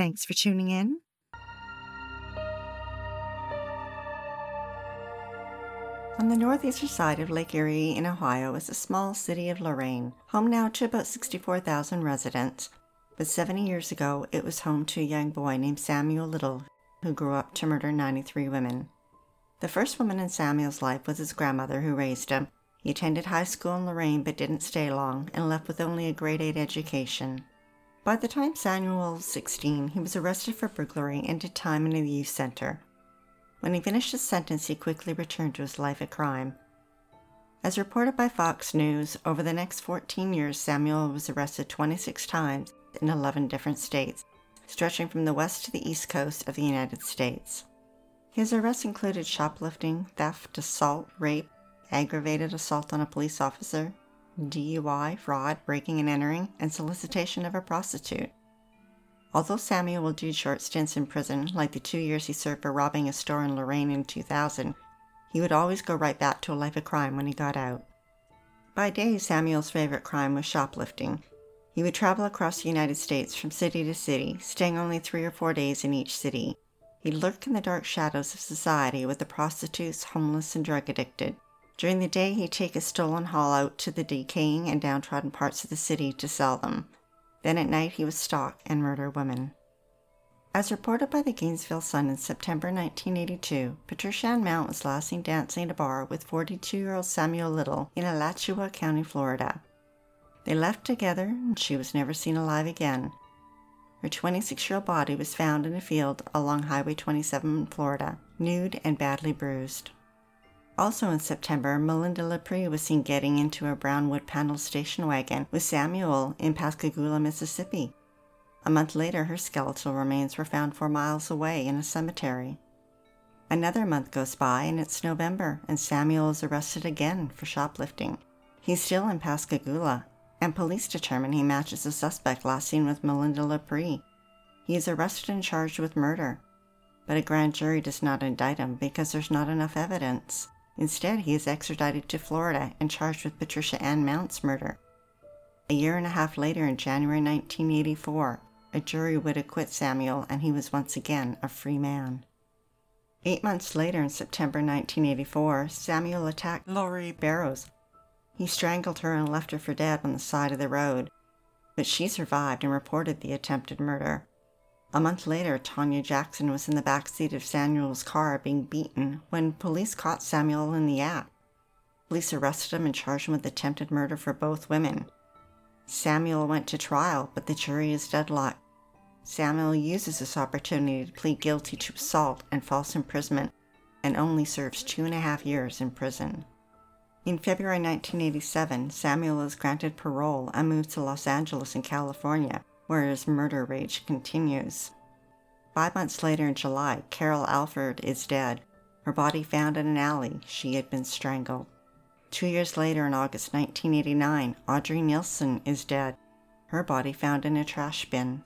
Thanks for tuning in. On the northeastern side of Lake Erie in Ohio is the small city of Lorain, home now to about 64,000 residents. But 70 years ago, it was home to a young boy named Samuel Little, who grew up to murder 93 women. The first woman in Samuel's life was his grandmother, who raised him. He attended high school in Lorain but didn't stay long and left with only a grade 8 education. By the time Samuel was 16, he was arrested for burglary and did time in a youth center. When he finished his sentence, he quickly returned to his life of crime. As reported by Fox News, over the next 14 years, Samuel was arrested 26 times in 11 different states, stretching from the west to the east coast of the United States. His arrests included shoplifting, theft, assault, rape, aggravated assault on a police officer, DUI, fraud, breaking and entering, and solicitation of a prostitute. Although Samuel do short stints in prison, like the two years he served for robbing a store in Lorain in 2000, he would always go right back to a life of crime when he got out. By day, Samuel's favorite crime was shoplifting. He would travel across the United States from city to city, staying only three or four days in each city. He'd lurk in the dark shadows of society with the prostitutes, homeless, and drug addicted. During the day, he'd take his stolen haul out to the decaying and downtrodden parts of the city to sell them. Then at night, he would stalk and murder women. As reported by the Gainesville Sun in September 1982, Patricia Ann Mount was last seen dancing at a bar with 42 year old Samuel Little in Alachua County, Florida. They left together and she was never seen alive again. Her 26 year old body was found in a field along Highway 27 in Florida, nude and badly bruised. Also in September, Melinda LaPree was seen getting into a brown wood panel station wagon with Samuel in Pascagoula, Mississippi. A month later, her skeletal remains were found four miles away in a cemetery. Another month goes by and it's November, and Samuel is arrested again for shoplifting. He's still in Pascagoula, and police determine he matches the suspect last seen with Melinda LaPree. He is arrested and charged with murder, but a grand jury does not indict him because there's not enough evidence. Instead, he is extradited to Florida and charged with Patricia Ann Mount's murder. A year and a half later, in January 1984, a jury would acquit Samuel and he was once again a free man. Eight months later, in September 1984, Samuel attacked Laurie Barrows. He strangled her and left her for dead on the side of the road, but she survived and reported the attempted murder. A month later, Tanya Jackson was in the back seat of Samuel's car being beaten when police caught Samuel in the act. Police arrested him and charged him with attempted murder for both women. Samuel went to trial, but the jury is deadlocked. Samuel uses this opportunity to plead guilty to assault and false imprisonment and only serves two and a half years in prison. In February 1987, Samuel is granted parole and moves to Los Angeles in California where his murder rage continues. Five months later in July, Carol Alford is dead, her body found in an alley. She had been strangled. Two years later, in August 1989, Audrey Nielsen is dead, her body found in a trash bin.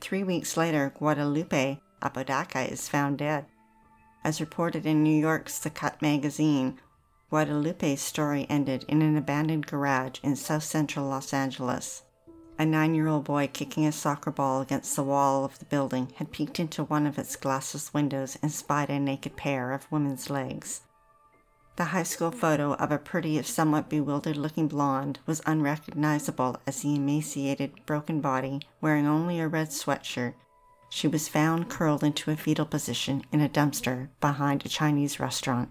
Three weeks later, Guadalupe Apodaca is found dead. As reported in New York's The Cut magazine, Guadalupe's story ended in an abandoned garage in south central Los Angeles. A nine year old boy kicking a soccer ball against the wall of the building had peeked into one of its glassless windows and spied a naked pair of women's legs. The high school photo of a pretty, if somewhat bewildered looking blonde was unrecognizable as the emaciated, broken body, wearing only a red sweatshirt. She was found curled into a fetal position in a dumpster behind a Chinese restaurant.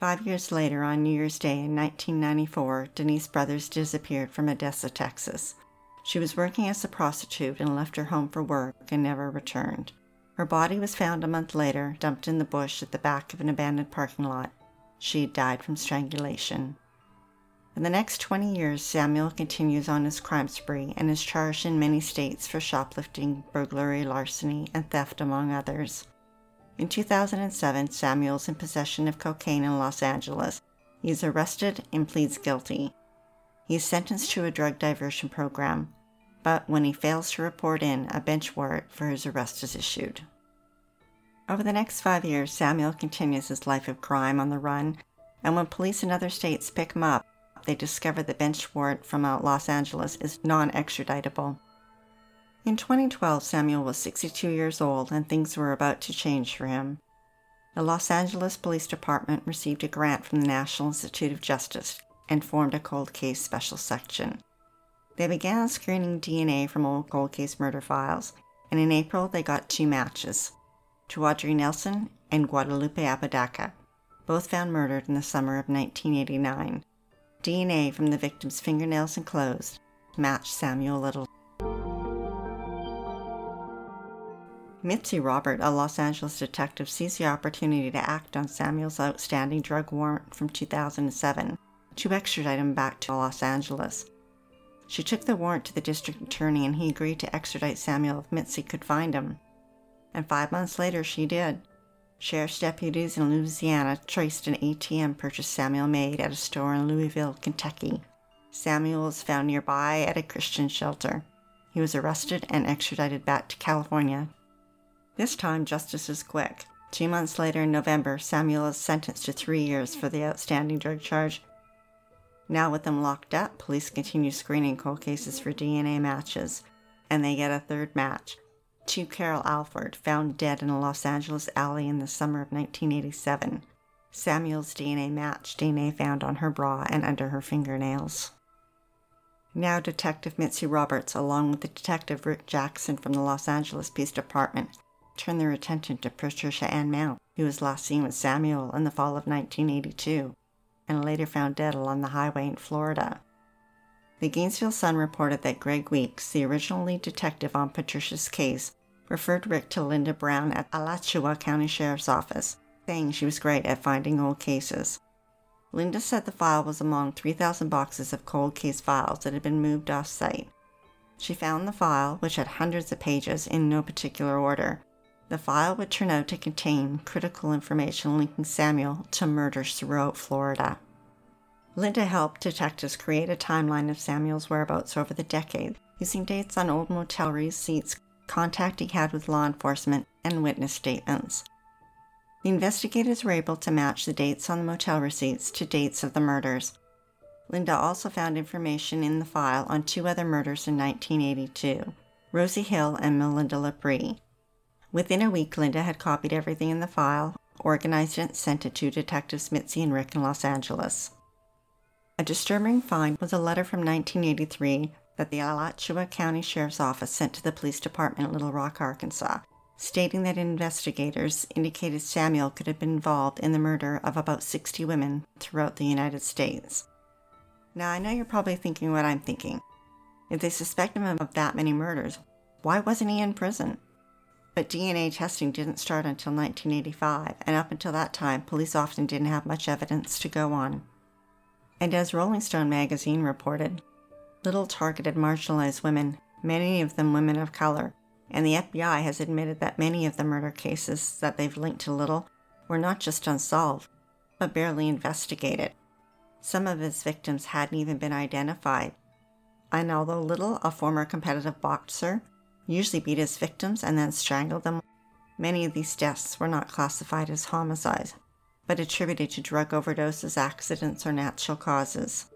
Five years later, on New Year's Day in 1994, Denise Brothers disappeared from Odessa, Texas. She was working as a prostitute and left her home for work and never returned. Her body was found a month later, dumped in the bush at the back of an abandoned parking lot. She had died from strangulation. In the next 20 years, Samuel continues on his crime spree and is charged in many states for shoplifting, burglary, larceny, and theft, among others. In 2007, Samuel is in possession of cocaine in Los Angeles. He is arrested and pleads guilty. He is sentenced to a drug diversion program, but when he fails to report in, a bench warrant for his arrest is issued. Over the next five years, Samuel continues his life of crime on the run, and when police in other states pick him up, they discover the bench warrant from Los Angeles is non extraditable. In 2012, Samuel was 62 years old, and things were about to change for him. The Los Angeles Police Department received a grant from the National Institute of Justice and formed a cold case special section. They began screening DNA from old cold case murder files, and in April they got two matches to Audrey Nelson and Guadalupe Apodaca, both found murdered in the summer of 1989. DNA from the victim's fingernails and clothes matched Samuel Little. Mitzi Robert, a Los Angeles detective, sees the opportunity to act on Samuel's outstanding drug warrant from 2007 to extradite him back to Los Angeles. She took the warrant to the district attorney and he agreed to extradite Samuel if Mitzi could find him. And five months later, she did. Sheriff's deputies in Louisiana traced an ATM purchase Samuel made at a store in Louisville, Kentucky. Samuel was found nearby at a Christian shelter. He was arrested and extradited back to California. This time, justice is quick. Two months later, in November, Samuel is sentenced to three years for the outstanding drug charge now, with them locked up, police continue screening cold cases for DNA matches, and they get a third match. To Carol Alford, found dead in a Los Angeles alley in the summer of 1987. Samuel's DNA match DNA found on her bra and under her fingernails. Now, Detective Mitzi Roberts, along with the Detective Rick Jackson from the Los Angeles Police Department, turn their attention to Patricia Ann Mount, who was last seen with Samuel in the fall of 1982 and later found dead along the highway in Florida. The Gainesville Sun reported that Greg Weeks, the original lead detective on Patricia's case, referred Rick to Linda Brown at Alachua County Sheriff's Office, saying she was great at finding old cases. Linda said the file was among 3,000 boxes of cold case files that had been moved off site. She found the file, which had hundreds of pages in no particular order, the file would turn out to contain critical information linking Samuel to murders throughout Florida. Linda helped detectives create a timeline of Samuel's whereabouts over the decade, using dates on old motel receipts, contact he had with law enforcement, and witness statements. The investigators were able to match the dates on the motel receipts to dates of the murders. Linda also found information in the file on two other murders in 1982 Rosie Hill and Melinda LaPree. Within a week, Linda had copied everything in the file, organized it, and sent it to Detectives Mitzi and Rick in Los Angeles. A disturbing find was a letter from 1983 that the Alachua County Sheriff's Office sent to the police department in Little Rock, Arkansas, stating that investigators indicated Samuel could have been involved in the murder of about 60 women throughout the United States. Now, I know you're probably thinking what I'm thinking. If they suspect him of that many murders, why wasn't he in prison? But DNA testing didn't start until 1985, and up until that time, police often didn't have much evidence to go on. And as Rolling Stone magazine reported, Little targeted marginalized women, many of them women of color, and the FBI has admitted that many of the murder cases that they've linked to Little were not just unsolved, but barely investigated. Some of his victims hadn't even been identified. And although Little, a former competitive boxer, usually beat his victims and then strangled them. Many of these deaths were not classified as homicides, but attributed to drug overdoses, accidents, or natural causes.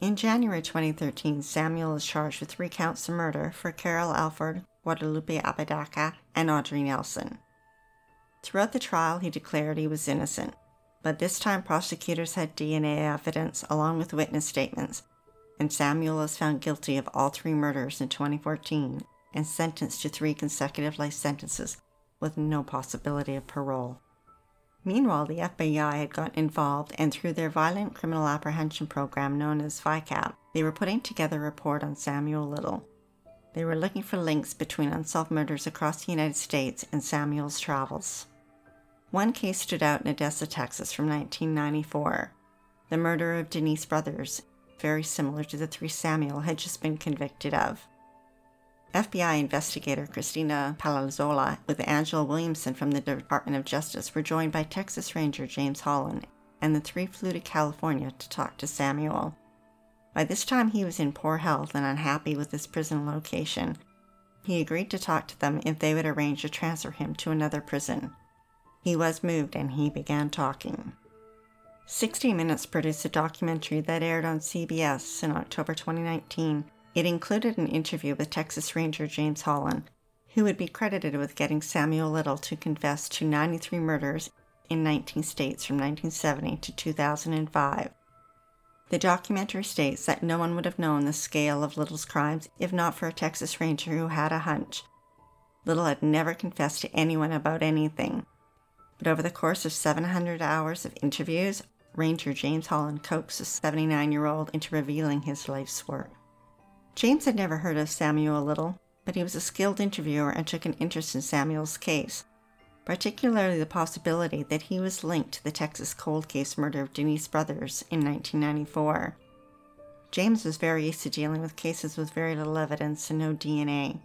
In January 2013, Samuel is charged with three counts of murder for Carol Alford, Guadalupe Apodaca, and Audrey Nelson. Throughout the trial, he declared he was innocent, but this time prosecutors had DNA evidence along with witness statements, and Samuel was found guilty of all three murders in 2014 and sentenced to three consecutive life sentences with no possibility of parole. Meanwhile, the FBI had gotten involved, and through their Violent Criminal Apprehension Program known as VICAP, they were putting together a report on Samuel Little. They were looking for links between unsolved murders across the United States and Samuel's travels. One case stood out in Odessa, Texas from 1994. the murder of Denise Brothers, very similar to the three Samuel had just been convicted of. FBI investigator Christina Palazzolo with Angela Williamson from the Department of Justice were joined by Texas Ranger James Holland, and the three flew to California to talk to Samuel. By this time, he was in poor health and unhappy with his prison location. He agreed to talk to them if they would arrange to transfer him to another prison. He was moved and he began talking. 60 Minutes produced a documentary that aired on CBS in October 2019 it included an interview with Texas Ranger James Holland, who would be credited with getting Samuel Little to confess to 93 murders in 19 states from 1970 to 2005. The documentary states that no one would have known the scale of Little's crimes if not for a Texas Ranger who had a hunch. Little had never confessed to anyone about anything. But over the course of 700 hours of interviews, Ranger James Holland coaxed the 79 year old into revealing his life's work. James had never heard of Samuel Little, but he was a skilled interviewer and took an interest in Samuel's case, particularly the possibility that he was linked to the Texas cold case murder of Denise Brothers in 1994. James was very used to dealing with cases with very little evidence and no DNA.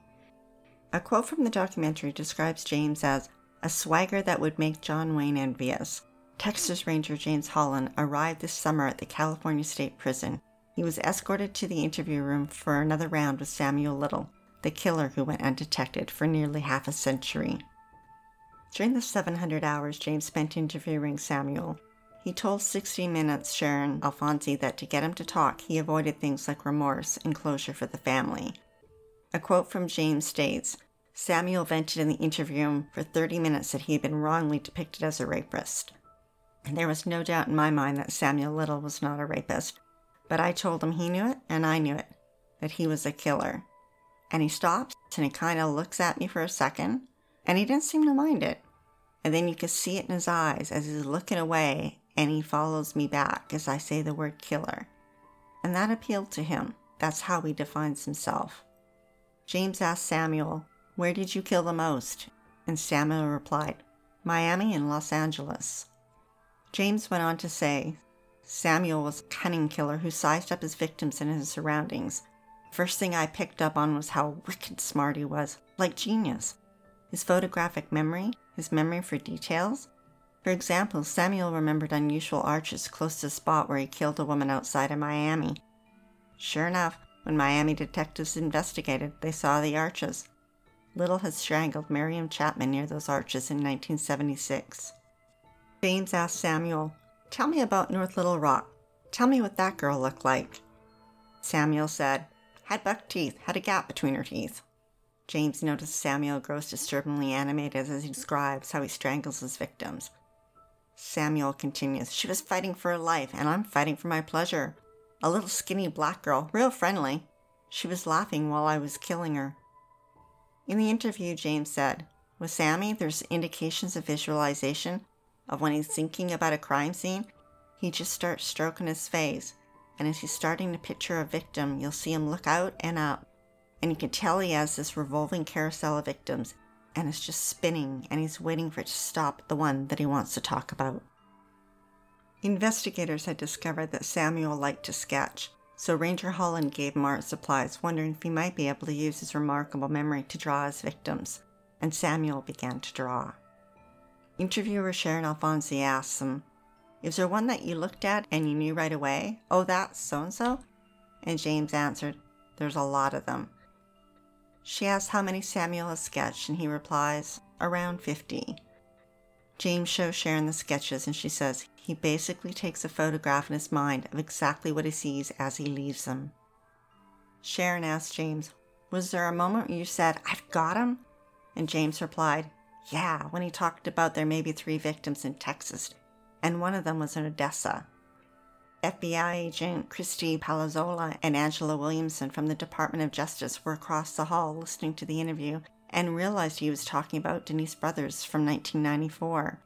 A quote from the documentary describes James as a swagger that would make John Wayne envious. Texas Ranger James Holland arrived this summer at the California State Prison he was escorted to the interview room for another round with Samuel Little, the killer who went undetected for nearly half a century. During the 700 hours James spent interviewing Samuel, he told 60 Minutes Sharon Alfonsi that to get him to talk, he avoided things like remorse and closure for the family. A quote from James states Samuel vented in the interview room for 30 minutes that he had been wrongly depicted as a rapist. And there was no doubt in my mind that Samuel Little was not a rapist, but I told him he knew it and I knew it, that he was a killer. And he stops and he kind of looks at me for a second, and he didn't seem to mind it. And then you can see it in his eyes as he's looking away and he follows me back as I say the word killer. And that appealed to him. That's how he defines himself. James asked Samuel, Where did you kill the most? And Samuel replied, Miami and Los Angeles. James went on to say Samuel was a cunning killer who sized up his victims and his surroundings. First thing I picked up on was how wicked smart he was, like genius. His photographic memory, his memory for details. For example, Samuel remembered unusual arches close to the spot where he killed a woman outside of Miami. Sure enough, when Miami detectives investigated, they saw the arches. Little had strangled Miriam Chapman near those arches in 1976. James asked Samuel, Tell me about North Little Rock. Tell me what that girl looked like. Samuel said, Had buck teeth, had a gap between her teeth. James noticed Samuel grows disturbingly animated as he describes how he strangles his victims. Samuel continues, She was fighting for her life, and I'm fighting for my pleasure. A little skinny black girl, real friendly. She was laughing while I was killing her. In the interview, James said, With Sammy, there's indications of visualization of when he's thinking about a crime scene, he just starts stroking his face. And as he's starting to picture a victim, you'll see him look out and up. And you can tell he has this revolving carousel of victims, and it's just spinning, and he's waiting for it to stop the one that he wants to talk about. Investigators had discovered that Samuel liked to sketch, so Ranger Holland gave him art supplies, wondering if he might be able to use his remarkable memory to draw his victims, and Samuel began to draw. Interviewer Sharon Alfonsi asks him, Is there one that you looked at and you knew right away? Oh, that's so and so? And James answered, There's a lot of them. She asks how many Samuel has sketched, and he replies, Around 50. James shows Sharon the sketches, and she says he basically takes a photograph in his mind of exactly what he sees as he leaves them. Sharon asks James, Was there a moment you said, I've got him? And James replied, yeah, when he talked about there may be three victims in Texas, and one of them was in Odessa. FBI agent Christy Palazzolo and Angela Williamson from the Department of Justice were across the hall listening to the interview and realized he was talking about Denise Brothers from 1994.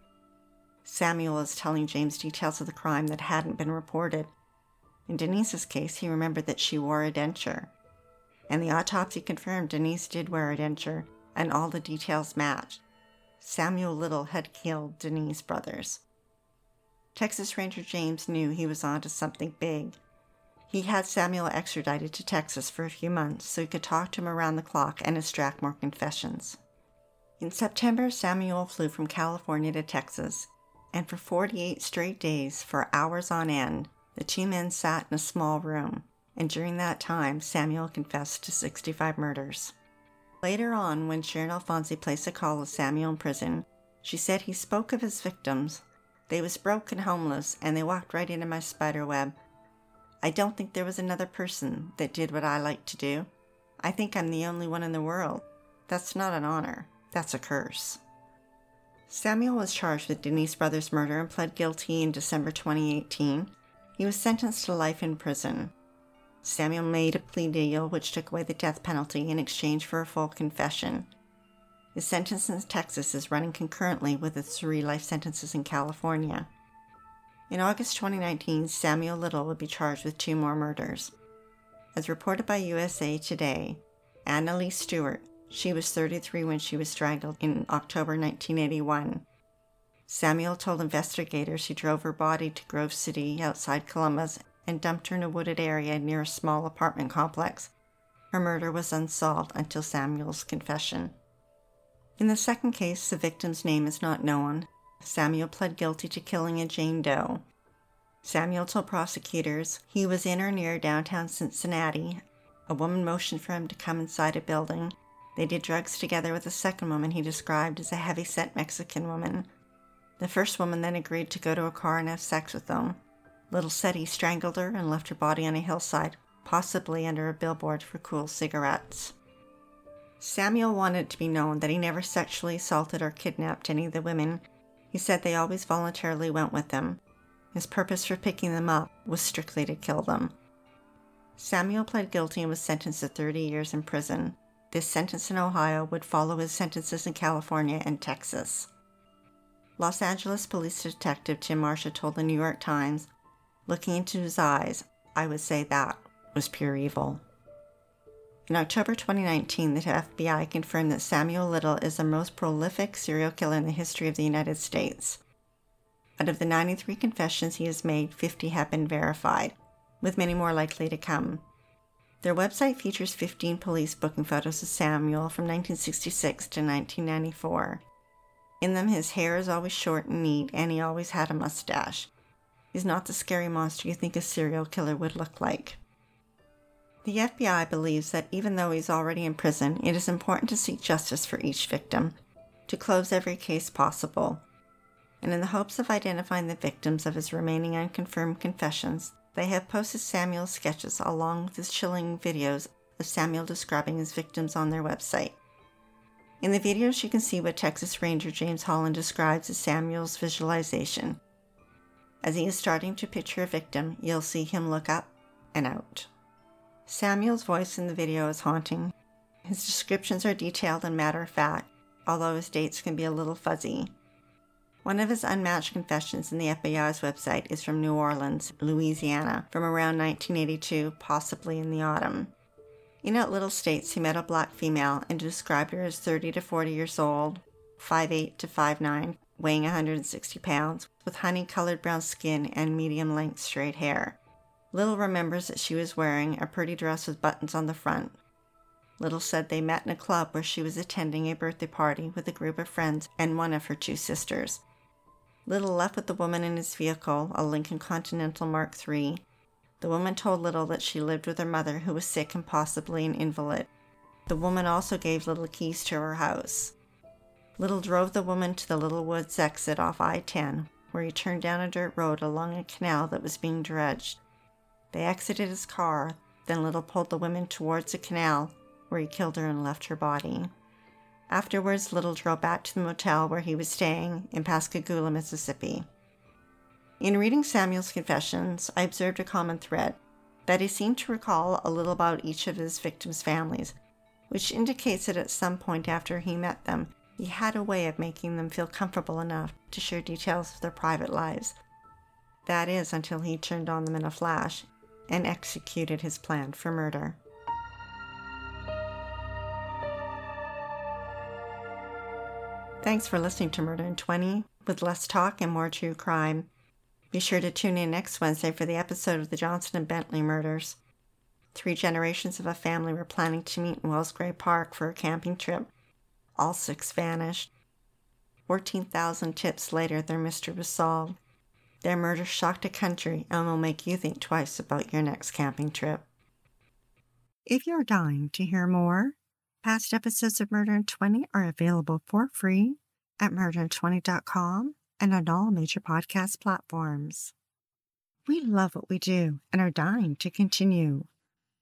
Samuel is telling James details of the crime that hadn't been reported. In Denise's case, he remembered that she wore a denture. And the autopsy confirmed Denise did wear a denture, and all the details matched. Samuel Little had killed Denise Brothers. Texas Ranger James knew he was onto something big. He had Samuel extradited to Texas for a few months so he could talk to him around the clock and extract more confessions. In September, Samuel flew from California to Texas, and for 48 straight days, for hours on end, the two men sat in a small room, and during that time, Samuel confessed to 65 murders. Later on, when Sharon Alfonsi placed a call with Samuel in prison, she said he spoke of his victims. They was broke and homeless, and they walked right into my spider web. I don't think there was another person that did what I like to do. I think I'm the only one in the world. That's not an honor. That's a curse. Samuel was charged with Denise Brothers' murder and pled guilty in December 2018. He was sentenced to life in prison. Samuel made a plea deal which took away the death penalty in exchange for a full confession. His sentence in Texas is running concurrently with his three life sentences in California. In August 2019, Samuel Little would be charged with two more murders. As reported by USA Today, Anna Lee Stewart, she was 33 when she was strangled in October 1981. Samuel told investigators he drove her body to Grove City outside Columbus and dumped her in a wooded area near a small apartment complex. Her murder was unsolved until Samuel's confession. In the second case, the victim's name is not known. Samuel pled guilty to killing a Jane Doe. Samuel told prosecutors he was in or near downtown Cincinnati. A woman motioned for him to come inside a building. They did drugs together with a second woman he described as a heavy set Mexican woman. The first woman then agreed to go to a car and have sex with them. Little he strangled her and left her body on a hillside, possibly under a billboard for Kool cigarettes. Samuel wanted to be known that he never sexually assaulted or kidnapped any of the women. He said they always voluntarily went with him. His purpose for picking them up was strictly to kill them. Samuel pled guilty and was sentenced to 30 years in prison. This sentence in Ohio would follow his sentences in California and Texas. Los Angeles police detective Tim Marcia told the New York Times, looking into his eyes, I would say that was pure evil. In October 2019, the FBI confirmed that Samuel Little is the most prolific serial killer in the history of the United States. Out of the 93 confessions he has made, 50 have been verified, with many more likely to come. Their website features 15 police booking photos of Samuel from 1966 to 1994. In them, his hair is always short and neat, and he always had a mustache. He's not the scary monster you think a serial killer would look like. The FBI believes that even though he's already in prison, it is important to seek justice for each victim, to close every case possible. And in the hopes of identifying the victims of his remaining unconfirmed confessions, they have posted Samuel's sketches along with his chilling videos of Samuel describing his victims on their website. In the videos, you can see what Texas Ranger James Holland describes as Samuel's visualization. As he is starting to picture a victim, you'll see him look up and out. Samuel's voice in the video is haunting. His descriptions are detailed and matter of fact, although his dates can be a little fuzzy. One of his unmatched confessions in the FBI's website is from New Orleans, Louisiana, from around 1982, possibly in the autumn. In that little states, he met a black female and described her as 30 to 40 years old, 5'8 to 5'9, weighing 160 pounds, with honey colored brown skin and medium length straight hair. Little remembers that she was wearing a pretty dress with buttons on the front. Little said they met in a club where she was attending a birthday party with a group of friends and one of her two sisters. Little left with the woman in his vehicle, a Lincoln Continental Mark III. The woman told Little that she lived with her mother, who was sick and possibly an invalid. The woman also gave Little keys to her house. Little drove the woman to the Little Woods exit off I 10, where he turned down a dirt road along a canal that was being dredged. They exited his car, then Little pulled the woman towards the canal, where he killed her and left her body. Afterwards, Little drove back to the motel where he was staying in Pascagoula, Mississippi. In reading Samuel's confessions, I observed a common thread that he seemed to recall a little about each of his victims' families, which indicates that at some point after he met them, he had a way of making them feel comfortable enough to share details of their private lives. That is, until he turned on them in a flash and executed his plan for murder. Thanks for listening to Murder in 20 with less talk and more true crime. Be sure to tune in next Wednesday for the episode of the Johnson and Bentley murders. Three generations of a family were planning to meet in Wells Gray Park for a camping trip. All six vanished. 14,000 tips later, their mystery was solved. Their murder shocked a country and will make you think twice about your next camping trip. If you're dying to hear more, past episodes of Murder in 20 are available for free at murderin20.com and on all major podcast platforms. We love what we do and are dying to continue.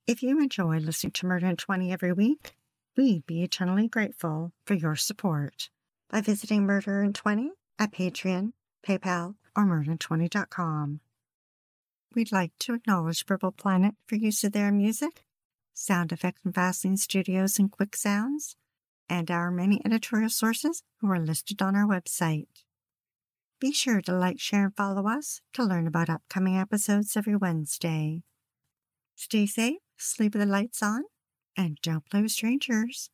If you enjoy listening to Murder in 20 every week, we'd be eternally grateful for your support by visiting Murder in 20 at Patreon, PayPal, or murderin20.com. We'd like to acknowledge Purple Planet for use of their music, sound effects from Vaseline Studios and Quick Sounds, and our many editorial sources who are listed on our website. Be sure to like, share, and follow us to learn about upcoming episodes every Wednesday. Stay safe, sleep with the lights on, and don't play strangers.